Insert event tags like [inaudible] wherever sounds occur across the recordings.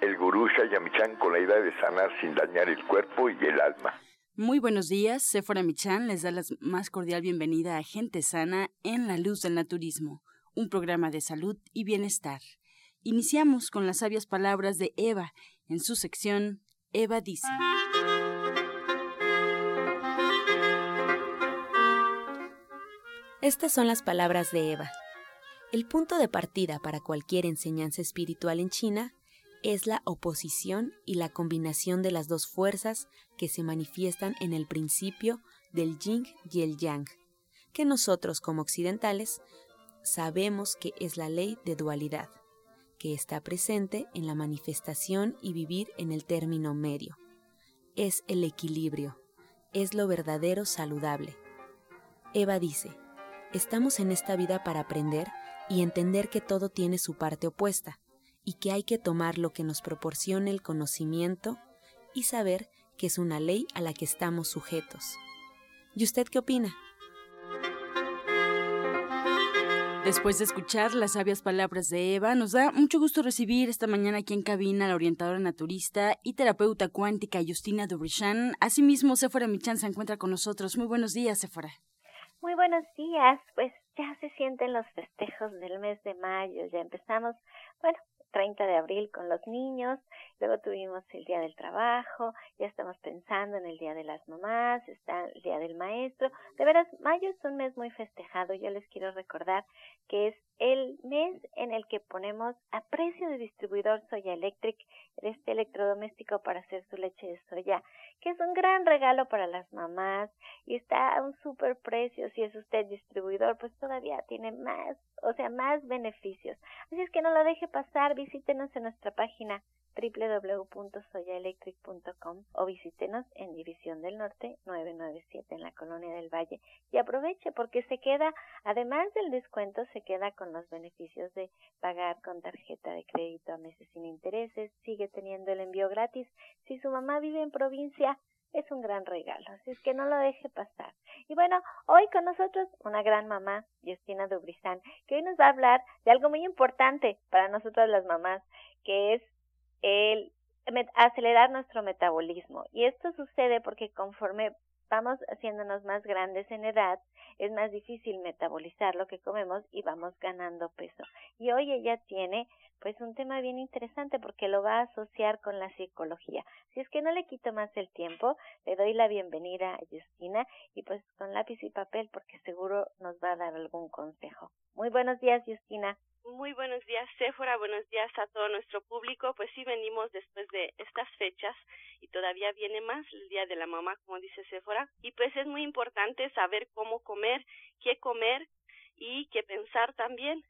el gurú Shayamichan con la idea de sanar sin dañar el cuerpo y el alma. Muy buenos días, Sephora Michan les da la más cordial bienvenida a Gente Sana en la Luz del Naturismo, un programa de salud y bienestar. Iniciamos con las sabias palabras de Eva en su sección Eva dice. Estas son las palabras de Eva. El punto de partida para cualquier enseñanza espiritual en China es la oposición y la combinación de las dos fuerzas que se manifiestan en el principio del yin y el yang, que nosotros como occidentales sabemos que es la ley de dualidad, que está presente en la manifestación y vivir en el término medio. Es el equilibrio, es lo verdadero saludable. Eva dice, estamos en esta vida para aprender y entender que todo tiene su parte opuesta, y que hay que tomar lo que nos proporcione el conocimiento y saber que es una ley a la que estamos sujetos. ¿Y usted qué opina? Después de escuchar las sabias palabras de Eva, nos da mucho gusto recibir esta mañana aquí en cabina a la orientadora naturista y terapeuta cuántica Justina Dubrichan. Asimismo, Sephora Michan se encuentra con nosotros. Muy buenos días, Sephora. Muy buenos días. Pues ya se sienten los festejos del mes de mayo. Ya empezamos, bueno, 30 de abril con los niños, luego tuvimos el Día del Trabajo, ya estamos pensando en el Día de las Mamás, está el Día del Maestro. De veras, mayo es un mes muy festejado. Yo les quiero recordar que es el mes en el que ponemos a precio de distribuidor Soya Electric este electrodoméstico para hacer su leche de soya, que es un gran regalo para las mamás y está a un super precio. Si es usted distribuidor, pues todavía tiene más, o sea, más beneficios. Así es que no lo deje pasar, visítenos en nuestra página www.soyaelectric.com o visítenos en División del Norte 997 en la Colonia del Valle y aproveche porque se queda, además del descuento, se queda con los beneficios de pagar con tarjeta de crédito a meses sin intereses, sigue teniendo el envío gratis. Si su mamá vive en provincia, es un gran regalo, así es que no lo deje pasar. Y bueno, hoy con nosotros una gran mamá, Justina Dubrizán, que hoy nos va a hablar de algo muy importante para nosotras las mamás, que es el acelerar nuestro metabolismo. Y esto sucede porque conforme vamos haciéndonos más grandes en edad, es más difícil metabolizar lo que comemos y vamos ganando peso. Y hoy ella tiene pues un tema bien interesante porque lo va a asociar con la psicología. Si es que no le quito más el tiempo, le doy la bienvenida a Justina y pues con lápiz y papel porque seguro nos va a dar algún consejo. Muy buenos días, Justina. Muy buenos días, Sephora. Buenos días a todo nuestro público. Pues sí, venimos después de estas fechas y todavía viene más el Día de la Mamá, como dice Sephora. Y pues es muy importante saber cómo comer, qué comer y qué pensar también.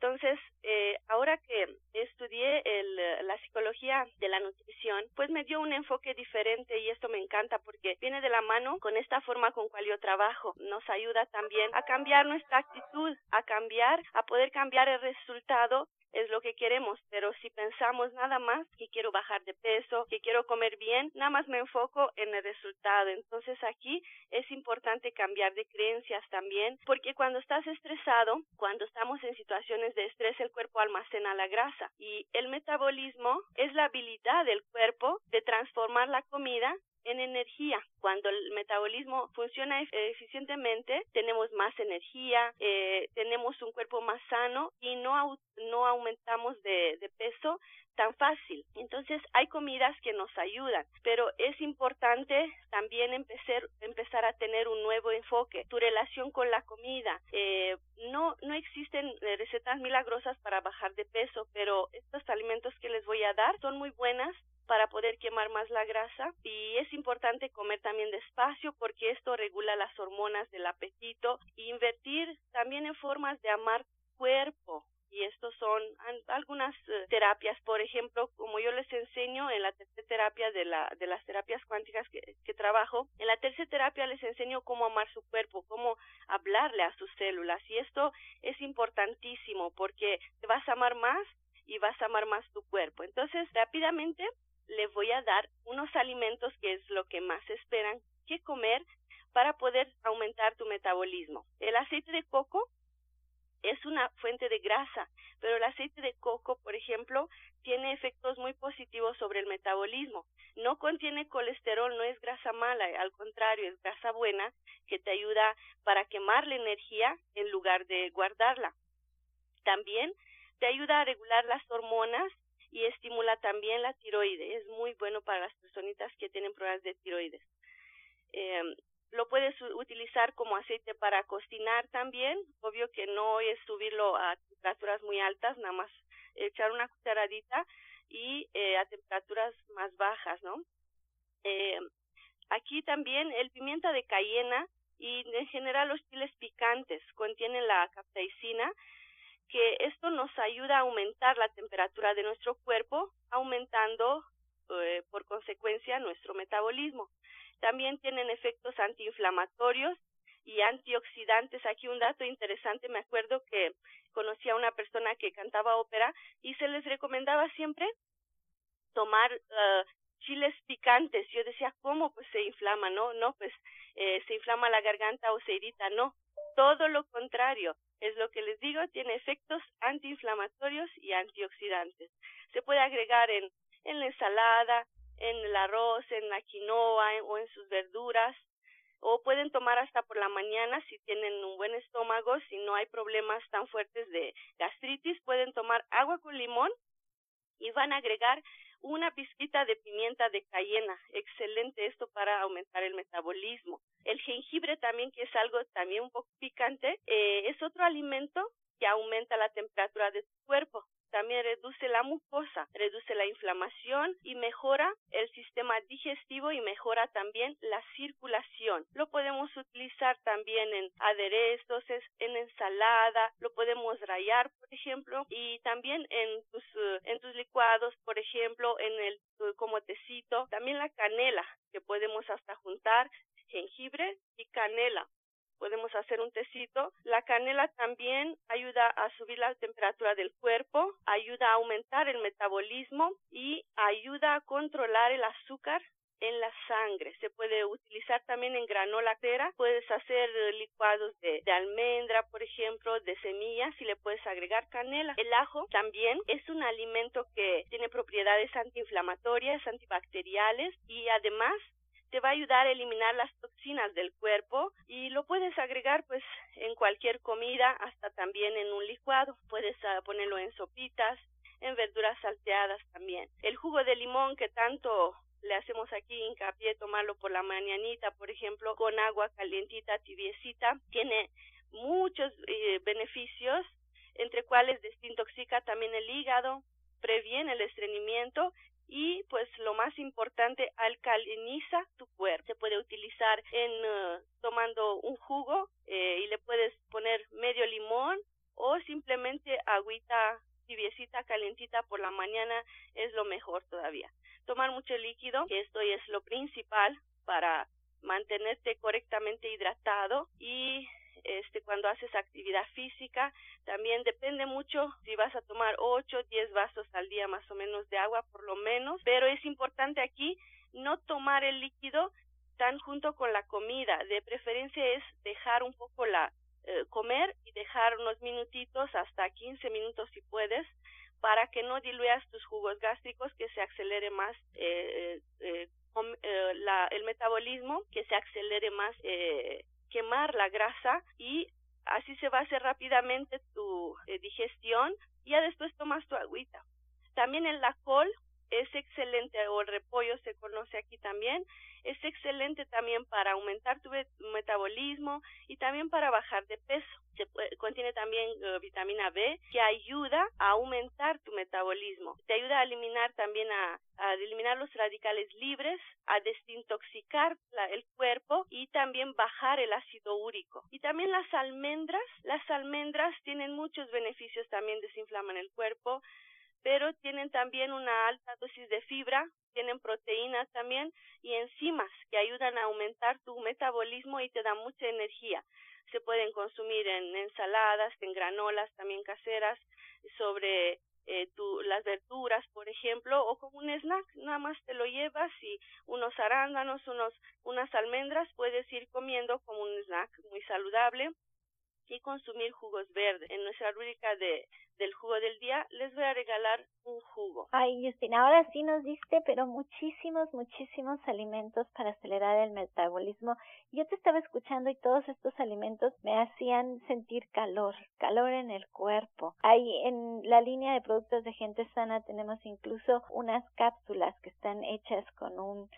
Entonces, eh, ahora que estudié el, la psicología de la nutrición, pues me dio un enfoque diferente y esto me encanta porque viene de la mano con esta forma con cual yo trabajo. Nos ayuda también a cambiar nuestra actitud, a cambiar, a poder cambiar el resultado es lo que queremos, pero si pensamos nada más que quiero bajar de peso, que quiero comer bien, nada más me enfoco en el resultado. Entonces aquí es importante cambiar de creencias también, porque cuando estás estresado, cuando estamos en situaciones de estrés, el cuerpo almacena la grasa y el metabolismo es la habilidad del cuerpo de transformar la comida en energía. Cuando el metabolismo funciona eficientemente, tenemos más energía, eh, tenemos un cuerpo más sano y no, no aumentamos de, peso tan fácil. Entonces hay comidas que nos ayudan, pero es importante también empezar, empezar a tener un nuevo enfoque. Tu relación con la comida. Eh, no, no existen recetas milagrosas para bajar de peso, pero estos alimentos que les voy a dar son muy buenas para poder quemar más la grasa. Y es importante comer también despacio porque esto regula las hormonas del apetito. E invertir también en formas de amar cuerpo. Y estos son algunas eh, terapias, por ejemplo, como yo les enseño en la tercera terapia de, la, de las terapias cuánticas que, que trabajo, en la tercera terapia les enseño cómo amar su cuerpo, cómo hablarle a sus células. Y esto es importantísimo porque te vas a amar más y vas a amar más tu cuerpo. Entonces, rápidamente les voy a dar unos alimentos que es lo que más esperan que comer para poder aumentar tu metabolismo. El aceite de coco es una fuente de grasa, pero el aceite de coco, por ejemplo, tiene efectos muy positivos sobre el metabolismo. No contiene colesterol, no es grasa mala, al contrario, es grasa buena que te ayuda para quemar la energía en lugar de guardarla. También te ayuda a regular las hormonas y estimula también la tiroides. Es muy bueno para las personitas que tienen problemas de tiroides. Eh, lo puedes utilizar como aceite para cocinar también. Obvio que no es subirlo a temperaturas muy altas, nada más echar una cucharadita y eh, a temperaturas más bajas, ¿no? Eh, aquí también el pimienta de cayena y en general los chiles picantes contienen la capsaicina, que esto nos ayuda a aumentar la temperatura de nuestro cuerpo, aumentando eh, por consecuencia nuestro metabolismo. También tienen efectos antiinflamatorios y antioxidantes. Aquí un dato interesante, me acuerdo que conocí a una persona que cantaba ópera y se les recomendaba siempre tomar uh, chiles picantes. Yo decía, ¿cómo? Pues se inflama, ¿no? No, pues eh, se inflama la garganta o se irrita, no. Todo lo contrario, es lo que les digo, tiene efectos antiinflamatorios y antioxidantes. Se puede agregar en, en la ensalada, en el arroz, en la quinoa o en sus verduras. O pueden tomar hasta por la mañana si tienen un buen estómago, si no hay problemas tan fuertes de gastritis, pueden tomar agua con limón y van a agregar una pizquita de pimienta de cayena. Excelente esto para aumentar el metabolismo. El jengibre también, que es algo también un poco picante, eh, es otro alimento que aumenta la temperatura de tu cuerpo también reduce la mucosa, reduce la inflamación y mejora el sistema digestivo y mejora también la circulación. Lo podemos utilizar también en aderezos, en ensalada, lo podemos rayar, por ejemplo, y también en tus, en tus licuados, por ejemplo, en el como tecito, también la canela, que podemos hasta juntar jengibre y canela podemos hacer un tecito. La canela también ayuda a subir la temperatura del cuerpo, ayuda a aumentar el metabolismo y ayuda a controlar el azúcar en la sangre. Se puede utilizar también en granola entera. Puedes hacer licuados de, de, almendra, por ejemplo, de semillas y le puedes agregar canela. El ajo también es un alimento que tiene propiedades antiinflamatorias, antibacteriales y además te va a ayudar a eliminar las toxinas del cuerpo y lo puedes agregar pues en cualquier comida, hasta también en un licuado. Puedes ah, ponerlo en sopitas, en verduras salteadas también. El jugo de limón que tanto le hacemos aquí hincapié tomarlo por la mañanita, por ejemplo, con agua calientita, tibiecita, tiene muchos eh, beneficios, entre cuales desintoxica también el hígado, previene el estreñimiento y pues lo más importante alcaliniza tu cuerpo. Se puede utilizar en uh, tomando un jugo eh, y le puedes poner medio limón o simplemente agüita tibiecita calentita por la mañana es lo mejor todavía. Tomar mucho líquido esto es lo principal para mantenerte correctamente hidratado y este cuando haces actividad física también depende mucho si vas a tomar 8 10 vasos al día más o menos de agua por lo menos pero es importante aquí no tomar el líquido tan junto con la comida de preferencia es dejar un poco la eh, comer y dejar unos minutitos hasta 15 minutos si puedes para que no diluas tus jugos gástricos que se acelere más eh, eh, eh la, el metabolismo que se acelere más eh, quemar la grasa y así se va a hacer rápidamente tu eh, digestión y ya después tomas tu agüita. También el la col es excelente o el repollo se conoce aquí también. Es excelente también para aumentar tu metabolismo y también para bajar de peso. Contiene también eh, vitamina B que ayuda a aumentar tu metabolismo. Te ayuda a eliminar también a, eliminar los radicales libres, a desintoxicar el cuerpo y también bajar el ácido úrico. Y también las almendras, las almendras tienen muchos beneficios, también desinflaman el cuerpo, pero tienen también una alta dosis de fibra, tienen proteínas también y enzimas que ayudan a aumentar tu metabolismo y te dan mucha energía. Se pueden consumir en ensaladas, en granolas también caseras, sobre eh, tu, las verduras, por ejemplo, o como un snack, nada más te lo llevas y unos arándanos, unos, unas almendras puedes ir comiendo como un snack muy saludable y consumir jugos verdes. En nuestra rúbrica de del jugo del día, les voy a regalar un jugo. Ay, Justina, ahora sí nos diste, pero muchísimos, muchísimos alimentos para acelerar el metabolismo. Yo te estaba escuchando y todos estos alimentos me hacían sentir calor, calor en el cuerpo. Ahí en la línea de productos de gente sana tenemos incluso unas cápsulas que están hechas con un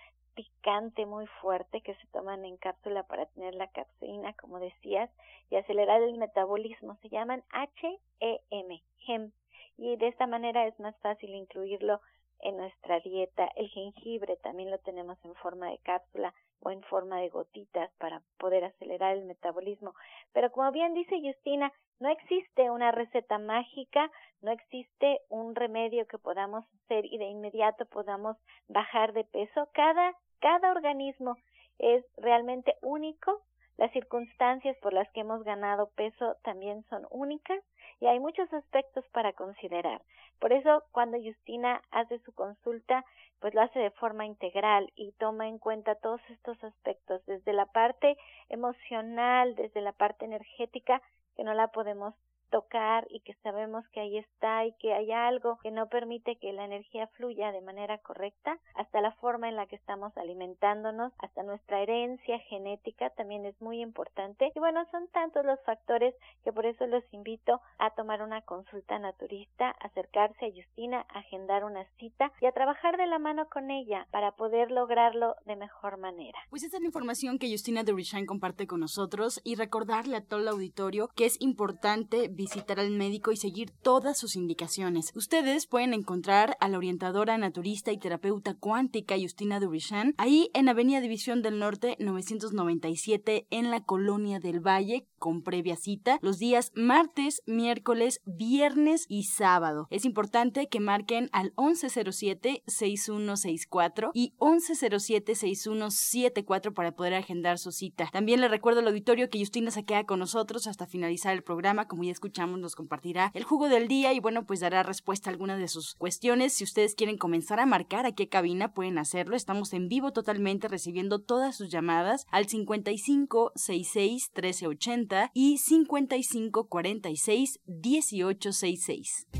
picante muy fuerte que se toman en cápsula para tener la capsaína, como decías, y acelerar el metabolismo. Se llaman HEM, HEM, y de esta manera es más fácil incluirlo en nuestra dieta. El jengibre también lo tenemos en forma de cápsula o en forma de gotitas para poder acelerar el metabolismo. Pero como bien dice Justina, no existe una receta mágica, no existe un remedio que podamos hacer y de inmediato podamos bajar de peso. Cada cada organismo es realmente único, las circunstancias por las que hemos ganado peso también son únicas y hay muchos aspectos para considerar. Por eso, cuando Justina hace su consulta, pues lo hace de forma integral y toma en cuenta todos estos aspectos, desde la parte emocional, desde la parte energética, que no la podemos tocar y que sabemos que ahí está y que hay algo que no permite que la energía fluya de manera correcta, hasta la forma en la que estamos alimentándonos, hasta nuestra herencia genética también es muy importante. Y bueno, son tantos los factores que por eso los invito a tomar una consulta naturista, acercarse a Justina, agendar una cita y a trabajar de la mano con ella para poder lograrlo de mejor manera. Pues esta es la información que Justina de Richine comparte con nosotros y recordarle a todo el auditorio que es importante visitar al médico y seguir todas sus indicaciones. Ustedes pueden encontrar a la orientadora naturista y terapeuta cuántica Justina Durishan ahí en Avenida División del Norte 997 en la Colonia del Valle con previa cita los días martes, miércoles, viernes y sábado. Es importante que marquen al 1107-6164 y 1107-6174 para poder agendar su cita. También le recuerdo al auditorio que Justina se queda con nosotros hasta finalizar el programa, como ya escuchamos nos compartirá el jugo del día y bueno, pues dará respuesta a algunas de sus cuestiones. Si ustedes quieren comenzar a marcar a qué cabina pueden hacerlo. Estamos en vivo totalmente recibiendo todas sus llamadas al 55 66 1380 y 55 46 1866.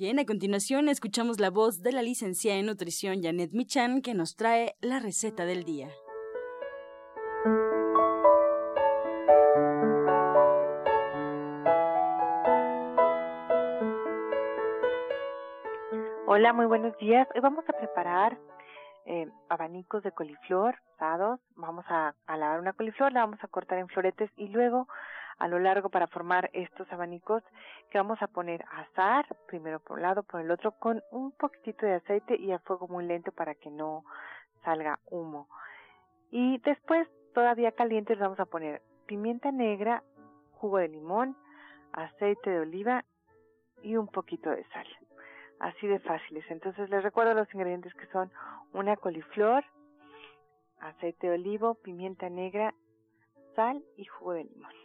Bien, a continuación escuchamos la voz de la licenciada en nutrición Janet Michan que nos trae la receta del día. Hola, muy buenos días. Hoy vamos a preparar eh, abanicos de coliflor dados. Vamos a, a lavar una coliflor, la vamos a cortar en floretes y luego a lo largo para formar estos abanicos que vamos a poner a asar, primero por un lado, por el otro, con un poquitito de aceite y a fuego muy lento para que no salga humo. Y después, todavía calientes, vamos a poner pimienta negra, jugo de limón, aceite de oliva y un poquito de sal. Así de fáciles. Entonces les recuerdo los ingredientes que son una coliflor, aceite de olivo, pimienta negra, sal y jugo de limón.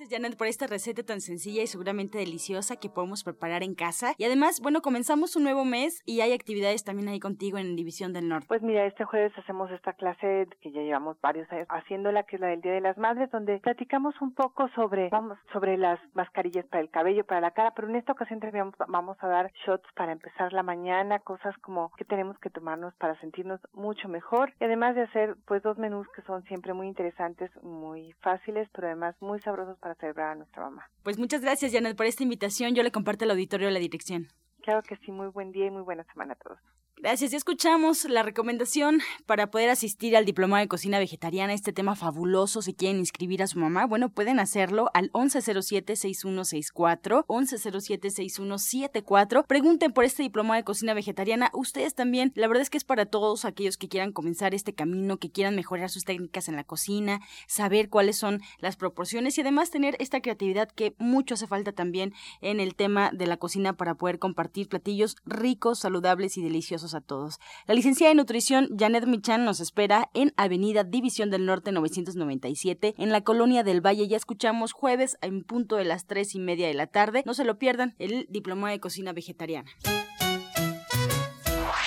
Gracias, Janet, por esta receta tan sencilla y seguramente deliciosa que podemos preparar en casa. Y además, bueno, comenzamos un nuevo mes y hay actividades también ahí contigo en División del Norte. Pues mira, este jueves hacemos esta clase que ya llevamos varios años haciéndola, que es la del Día de las Madres, donde platicamos un poco sobre, vamos, sobre las mascarillas para el cabello, para la cara, pero en esta ocasión vamos, vamos a dar shots para empezar la mañana, cosas como que tenemos que tomarnos para sentirnos mucho mejor y además de hacer pues dos menús que son siempre muy interesantes, muy fáciles, pero además muy sabrosos para celebrar a nuestra mamá. Pues muchas gracias, Janet, por esta invitación. Yo le comparto al auditorio la dirección. Claro que sí, muy buen día y muy buena semana a todos. Gracias. Ya escuchamos la recomendación para poder asistir al diploma de cocina vegetariana, este tema fabuloso. Si quieren inscribir a su mamá, bueno, pueden hacerlo al 1107-6164, 1107-6174. Pregunten por este diploma de cocina vegetariana. Ustedes también, la verdad es que es para todos aquellos que quieran comenzar este camino, que quieran mejorar sus técnicas en la cocina, saber cuáles son las proporciones y además tener esta creatividad que mucho hace falta también en el tema de la cocina para poder compartir platillos ricos, saludables y deliciosos a todos. La licenciada en nutrición Janet Michan nos espera en Avenida División del Norte 997 en la Colonia del Valle. Ya escuchamos jueves en punto de las tres y media de la tarde. No se lo pierdan, el Diploma de Cocina Vegetariana.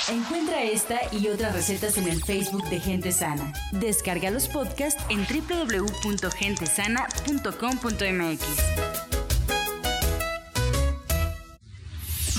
Encuentra esta y otras recetas en el Facebook de Gente Sana. Descarga los podcasts en www.gentesana.com.mx.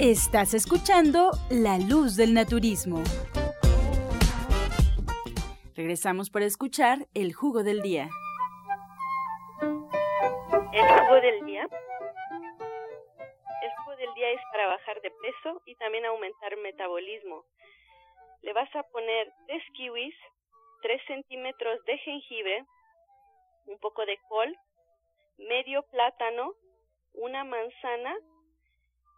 Estás escuchando La Luz del Naturismo. Regresamos para escuchar el jugo del día. El jugo del día. El jugo del día es para bajar de peso y también aumentar metabolismo. Le vas a poner tres kiwis, 3 centímetros de jengibre, un poco de col, medio plátano, una manzana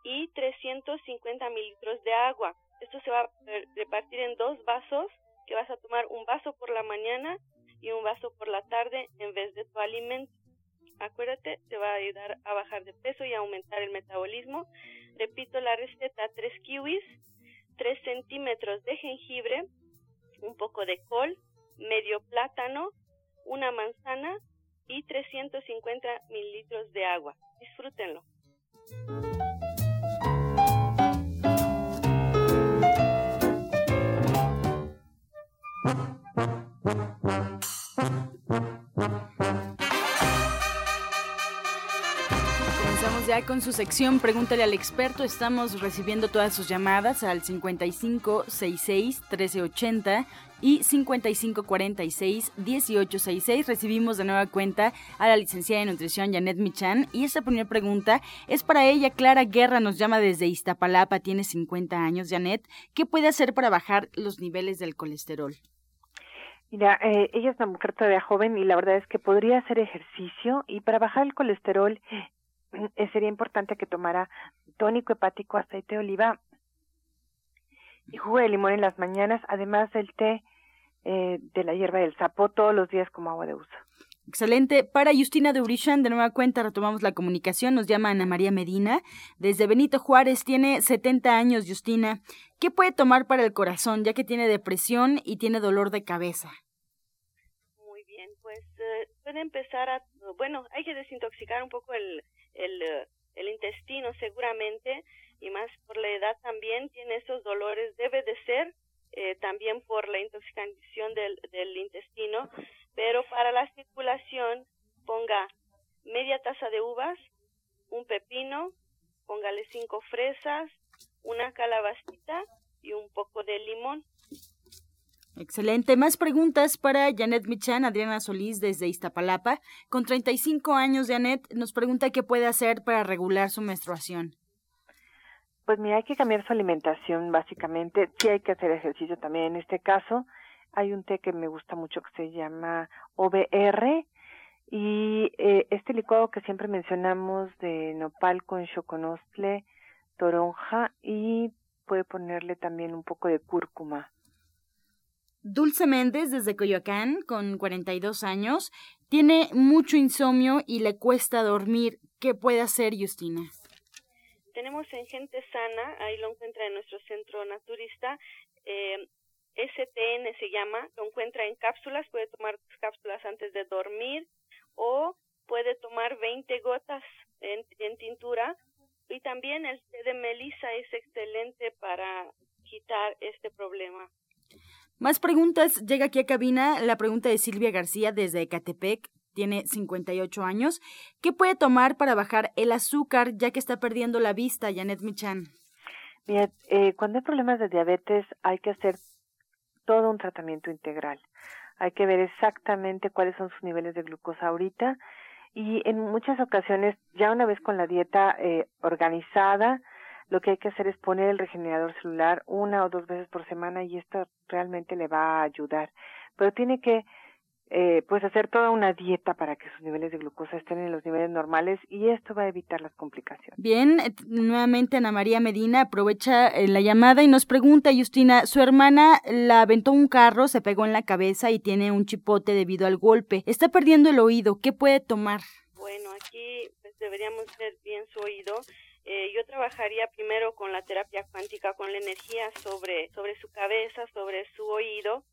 y 350 mililitros de agua. Esto se va a repartir en dos vasos, que vas a tomar un vaso por la mañana y un vaso por la tarde en vez de tu alimento. Acuérdate, te va a ayudar a bajar de peso y aumentar el metabolismo. Repito la receta, 3 kiwis, 3 centímetros de jengibre, un poco de col, medio plátano, una manzana y 350 mililitros de agua. Disfrútenlo. Comenzamos ya con su sección Pregúntale al experto. Estamos recibiendo todas sus llamadas al 5566 1380 y 5546-1866. Recibimos de nueva cuenta a la licenciada de nutrición Janet Michan y esta primera pregunta es para ella. Clara Guerra nos llama desde Iztapalapa, tiene 50 años. Janet, ¿qué puede hacer para bajar los niveles del colesterol? Mira, eh, ella es una mujer todavía joven y la verdad es que podría hacer ejercicio y para bajar el colesterol [clears throat] eh, sería importante que tomara tónico hepático, aceite de oliva y jugo de limón en las mañanas, además del té eh, de la hierba del sapo todos los días como agua de uso. Excelente. Para Justina de Urishan, de nueva cuenta retomamos la comunicación. Nos llama Ana María Medina. Desde Benito Juárez, tiene 70 años, Justina. ¿Qué puede tomar para el corazón, ya que tiene depresión y tiene dolor de cabeza? Muy bien, pues eh, puede empezar a. Bueno, hay que desintoxicar un poco el, el, eh, el intestino, seguramente, y más por la edad también tiene esos dolores. Debe de ser eh, también por la intoxicación del, del intestino, pero para la circulación ponga media taza de uvas, un pepino, póngale cinco fresas, una calabacita y un poco de limón. Excelente. Más preguntas para Janet Michan, Adriana Solís desde Iztapalapa. Con 35 años, Janet nos pregunta qué puede hacer para regular su menstruación. Pues mira, hay que cambiar su alimentación básicamente. Sí hay que hacer ejercicio también en este caso. Hay un té que me gusta mucho que se llama OBR Y eh, este licuado que siempre mencionamos de nopal con choconostle, toronja y puede ponerle también un poco de cúrcuma. Dulce Méndez, desde Coyoacán, con 42 años, tiene mucho insomnio y le cuesta dormir. ¿Qué puede hacer, Justina? Tenemos en Gente Sana, ahí lo encuentra en nuestro centro naturista, eh, STN se llama, lo encuentra en cápsulas, puede tomar cápsulas antes de dormir o puede tomar 20 gotas en, en tintura y también el té de melisa es excelente para quitar este problema. Más preguntas. Llega aquí a cabina la pregunta de Silvia García desde Ecatepec. Tiene 58 años. ¿Qué puede tomar para bajar el azúcar ya que está perdiendo la vista, Janet Michan? Mira, eh, cuando hay problemas de diabetes hay que hacer todo un tratamiento integral. Hay que ver exactamente cuáles son sus niveles de glucosa ahorita y en muchas ocasiones, ya una vez con la dieta eh, organizada, lo que hay que hacer es poner el regenerador celular una o dos veces por semana y esto realmente le va a ayudar. Pero tiene que eh, pues hacer toda una dieta para que sus niveles de glucosa estén en los niveles normales y esto va a evitar las complicaciones. Bien, eh, nuevamente Ana María Medina aprovecha eh, la llamada y nos pregunta, Justina, su hermana la aventó un carro, se pegó en la cabeza y tiene un chipote debido al golpe. Está perdiendo el oído, ¿qué puede tomar? Bueno, aquí pues, deberíamos ver bien su oído. yo trabajaría primero con la terapia cuántica, con la energía sobre, sobre su cabeza, sobre su oído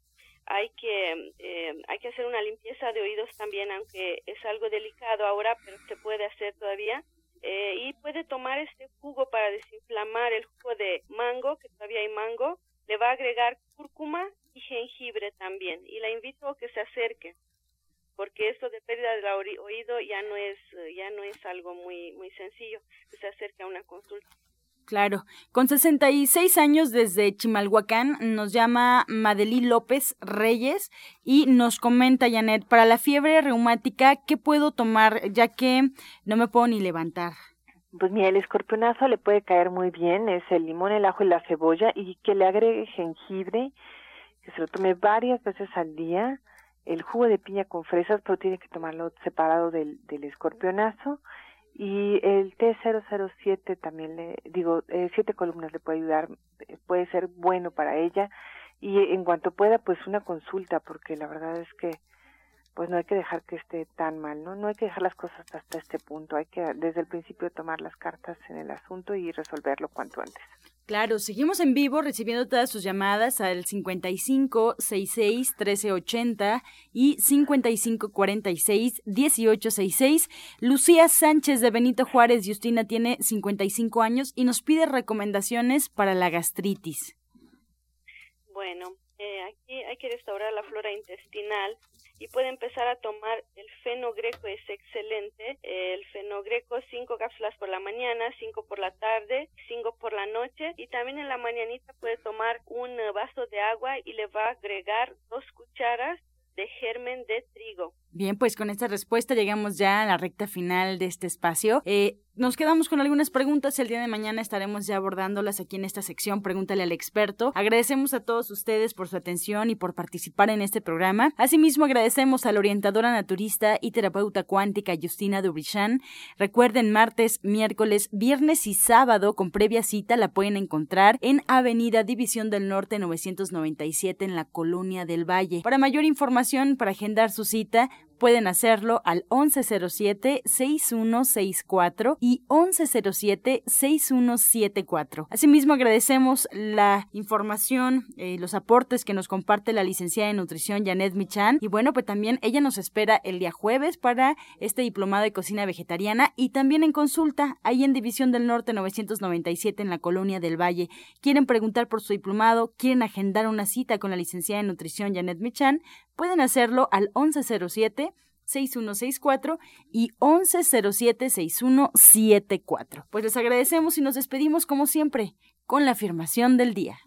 hay que eh, hay que hacer una limpieza de oídos también aunque es algo delicado ahora pero se puede hacer todavía. Eh, y puede tomar este jugo para desinflamar el jugo de mango que todavía hay mango. Le va a agregar cúrcuma y jengibre también. Y la invito a que se acerque porque esto de pérdida del oído ya no es ya no es algo muy muy sencillo que se acerque a una consulta Claro. Con 66 años desde Chimalhuacán nos llama Madelí López Reyes y nos comenta, Janet, para la fiebre reumática, ¿qué puedo tomar ya que no me puedo ni levantar? Pues mira, el escorpionazo le puede caer muy bien, es el limón, el ajo y la cebolla y que le agregue jengibre, que se lo tome varias veces al día, el jugo de piña con fresas, pero tiene que tomarlo separado del, del escorpionazo y el T007 también le digo, eh, siete columnas le puede ayudar, eh, puede ser bueno para ella. Y en cuanto pueda pues una consulta porque la verdad es que pues no hay que dejar que esté tan mal, ¿no? No hay que dejar las cosas hasta este punto, hay que desde el principio tomar las cartas en el asunto y resolverlo cuanto antes. Claro, seguimos en vivo recibiendo todas sus llamadas al 55 66 1380 y 55 46 1866. Lucía Sánchez de Benito Juárez, Justina, tiene 55 años y nos pide recomendaciones para la gastritis. Bueno, eh, aquí hay que restaurar la flora intestinal y puede empezar a tomar el fenogreco, es excelente. El fenogreco, cinco cápsulas por la mañana, cinco por la tarde, cinco por la noche y también en la mañanita puede tomar un vaso de agua y le va a agregar dos cucharas de germen de trigo. Bien, pues con esta respuesta llegamos ya a la recta final de este espacio. Eh, nos quedamos con algunas preguntas. El día de mañana estaremos ya abordándolas aquí en esta sección Pregúntale al experto. Agradecemos a todos ustedes por su atención y por participar en este programa. Asimismo, agradecemos a la orientadora naturista y terapeuta cuántica Justina Dubrichan. Recuerden, martes, miércoles, viernes y sábado con previa cita la pueden encontrar en Avenida División del Norte 997 en la Colonia del Valle. Para mayor información, para agendar su cita, pueden hacerlo al 1107-6164 y 1107-6174. Asimismo, agradecemos la información, eh, los aportes que nos comparte la licenciada en nutrición Janet Michan. Y bueno, pues también ella nos espera el día jueves para este diplomado de cocina vegetariana y también en consulta ahí en División del Norte 997 en la Colonia del Valle. ¿Quieren preguntar por su diplomado? ¿Quieren agendar una cita con la licenciada en nutrición Janet Michan? Pueden hacerlo al 1107 6164 y 1107-6174. Pues les agradecemos y nos despedimos como siempre con la afirmación del día.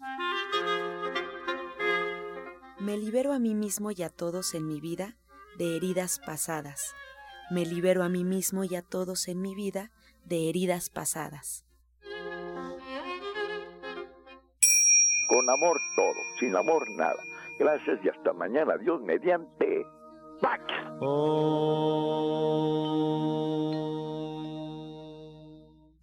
Me libero a mí mismo y a todos en mi vida de heridas pasadas. Me libero a mí mismo y a todos en mi vida de heridas pasadas. Con amor todo, sin amor nada gracias y hasta mañana. Dios mediante. ¡Pax! Oh.